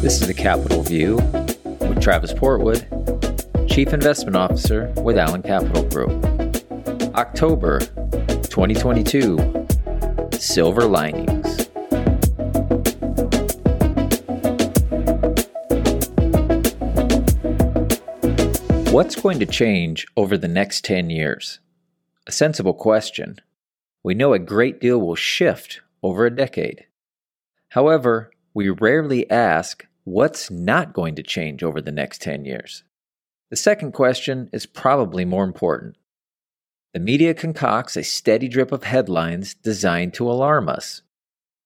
This is the Capital View with Travis Portwood, Chief Investment Officer with Allen Capital Group. October 2022 Silver Linings. What's going to change over the next 10 years? A sensible question. We know a great deal will shift over a decade. However, we rarely ask what's not going to change over the next 10 years. The second question is probably more important. The media concocts a steady drip of headlines designed to alarm us.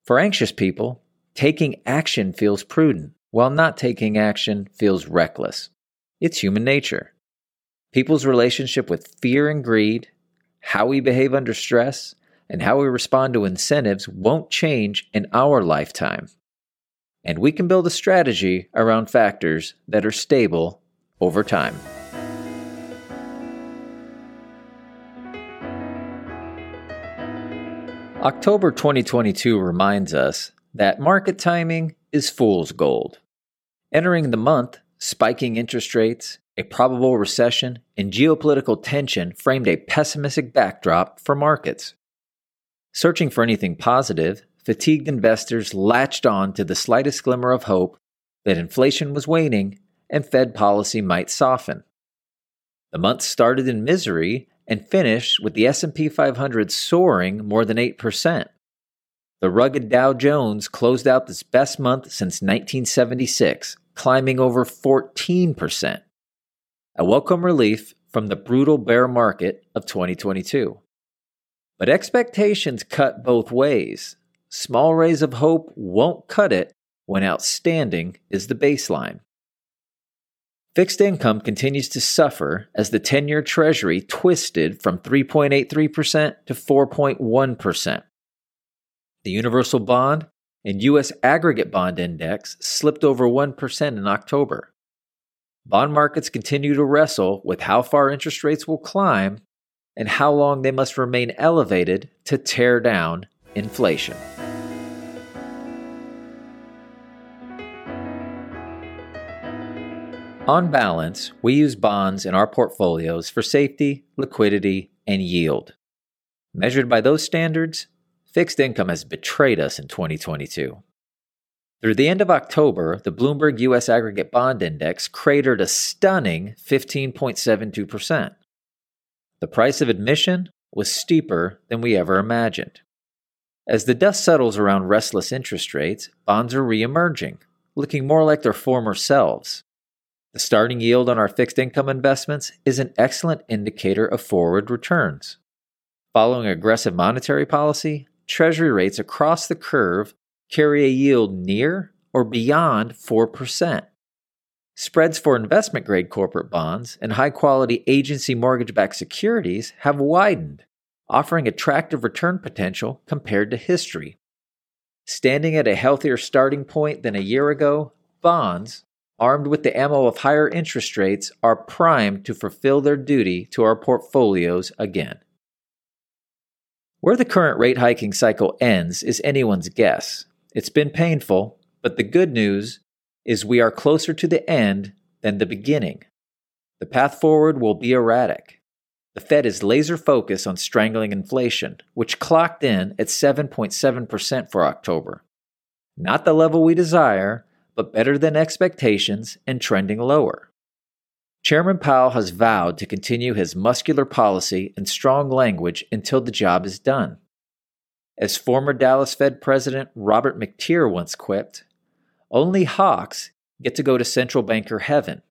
For anxious people, taking action feels prudent, while not taking action feels reckless. It's human nature. People's relationship with fear and greed, how we behave under stress, and how we respond to incentives won't change in our lifetime. And we can build a strategy around factors that are stable over time. October 2022 reminds us that market timing is fool's gold. Entering the month, spiking interest rates, a probable recession, and geopolitical tension framed a pessimistic backdrop for markets. Searching for anything positive, fatigued investors latched on to the slightest glimmer of hope that inflation was waning and Fed policy might soften. The month started in misery and finished with the S&P 500 soaring more than 8%. The rugged Dow Jones closed out this best month since 1976, climbing over 14%. A welcome relief from the brutal bear market of 2022. But expectations cut both ways. Small rays of hope won't cut it when outstanding is the baseline. Fixed income continues to suffer as the 10 year Treasury twisted from 3.83% to 4.1%. The Universal Bond and U.S. Aggregate Bond Index slipped over 1% in October. Bond markets continue to wrestle with how far interest rates will climb and how long they must remain elevated to tear down inflation. On balance, we use bonds in our portfolios for safety, liquidity, and yield. Measured by those standards, fixed income has betrayed us in 2022. Through the end of October, the Bloomberg US Aggregate Bond Index cratered a stunning 15.72%. The price of admission was steeper than we ever imagined. As the dust settles around restless interest rates, bonds are re emerging, looking more like their former selves. The starting yield on our fixed income investments is an excellent indicator of forward returns. Following aggressive monetary policy, Treasury rates across the curve carry a yield near or beyond 4%. Spreads for investment grade corporate bonds and high quality agency mortgage backed securities have widened, offering attractive return potential compared to history. Standing at a healthier starting point than a year ago, bonds, armed with the ammo of higher interest rates, are primed to fulfill their duty to our portfolios again. Where the current rate hiking cycle ends is anyone's guess. It's been painful, but the good news is we are closer to the end than the beginning. The path forward will be erratic. The Fed is laser focused on strangling inflation, which clocked in at 7.7% for October. Not the level we desire, but better than expectations and trending lower. Chairman Powell has vowed to continue his muscular policy and strong language until the job is done. As former Dallas Fed President Robert McTeer once quipped, only hawks get to go to central banker heaven,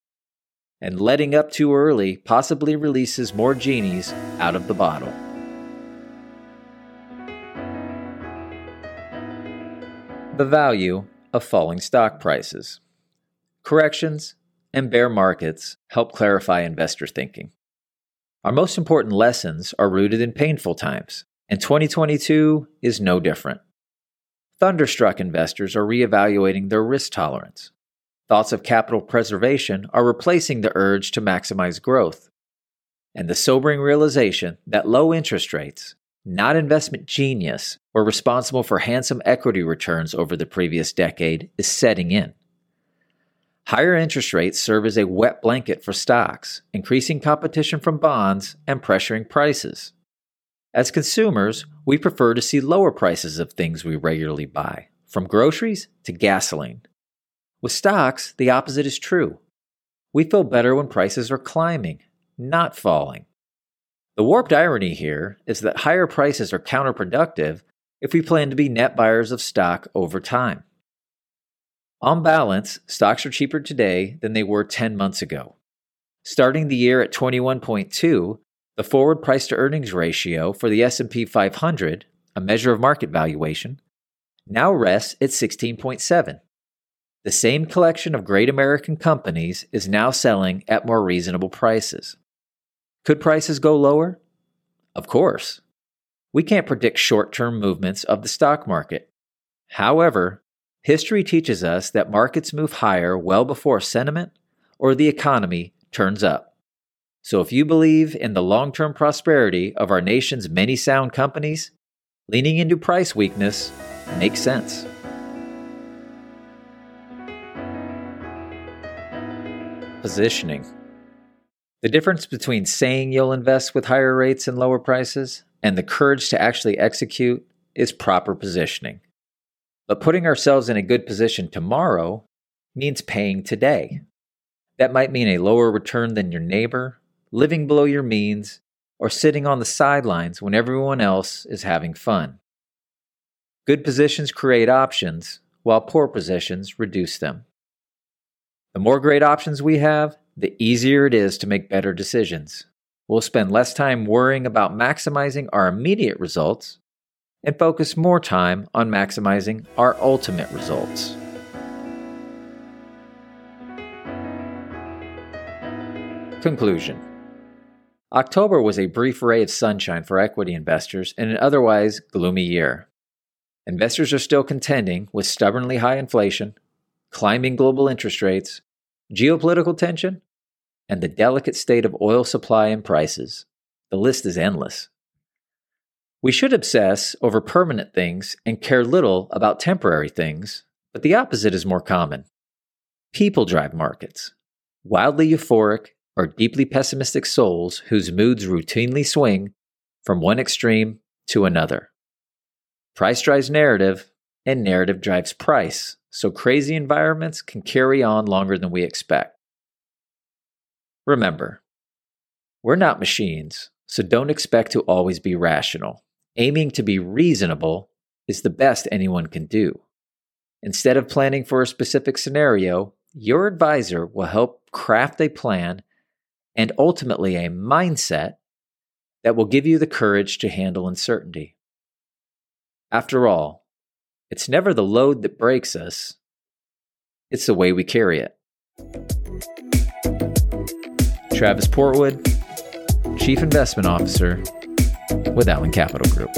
and letting up too early possibly releases more genies out of the bottle. The value of falling stock prices. Corrections and bear markets help clarify investor thinking. Our most important lessons are rooted in painful times, and 2022 is no different. Thunderstruck investors are reevaluating their risk tolerance. Thoughts of capital preservation are replacing the urge to maximize growth. And the sobering realization that low interest rates, not investment genius, were responsible for handsome equity returns over the previous decade is setting in. Higher interest rates serve as a wet blanket for stocks, increasing competition from bonds and pressuring prices. As consumers, we prefer to see lower prices of things we regularly buy, from groceries to gasoline. With stocks, the opposite is true. We feel better when prices are climbing, not falling. The warped irony here is that higher prices are counterproductive if we plan to be net buyers of stock over time. On balance, stocks are cheaper today than they were 10 months ago. Starting the year at 21.2, the forward price to earnings ratio for the S&P 500, a measure of market valuation, now rests at 16.7. The same collection of great American companies is now selling at more reasonable prices. Could prices go lower? Of course. We can't predict short term movements of the stock market. However, history teaches us that markets move higher well before sentiment or the economy turns up. So if you believe in the long term prosperity of our nation's many sound companies, leaning into price weakness makes sense. Positioning. The difference between saying you'll invest with higher rates and lower prices and the courage to actually execute is proper positioning. But putting ourselves in a good position tomorrow means paying today. That might mean a lower return than your neighbor, living below your means, or sitting on the sidelines when everyone else is having fun. Good positions create options, while poor positions reduce them. The more great options we have, the easier it is to make better decisions. We'll spend less time worrying about maximizing our immediate results and focus more time on maximizing our ultimate results. Conclusion October was a brief ray of sunshine for equity investors in an otherwise gloomy year. Investors are still contending with stubbornly high inflation, climbing global interest rates, geopolitical tension, and the delicate state of oil supply and prices. The list is endless. We should obsess over permanent things and care little about temporary things, but the opposite is more common. People drive markets. Wildly euphoric or deeply pessimistic souls whose moods routinely swing from one extreme to another. Price drives narrative, and narrative drives price so crazy environments can carry on longer than we expect. Remember, we're not machines, so don't expect to always be rational. Aiming to be reasonable is the best anyone can do. Instead of planning for a specific scenario, your advisor will help craft a plan and ultimately a mindset that will give you the courage to handle uncertainty. After all, it's never the load that breaks us, it's the way we carry it. Travis Portwood, Chief Investment Officer with Allen Capital Group.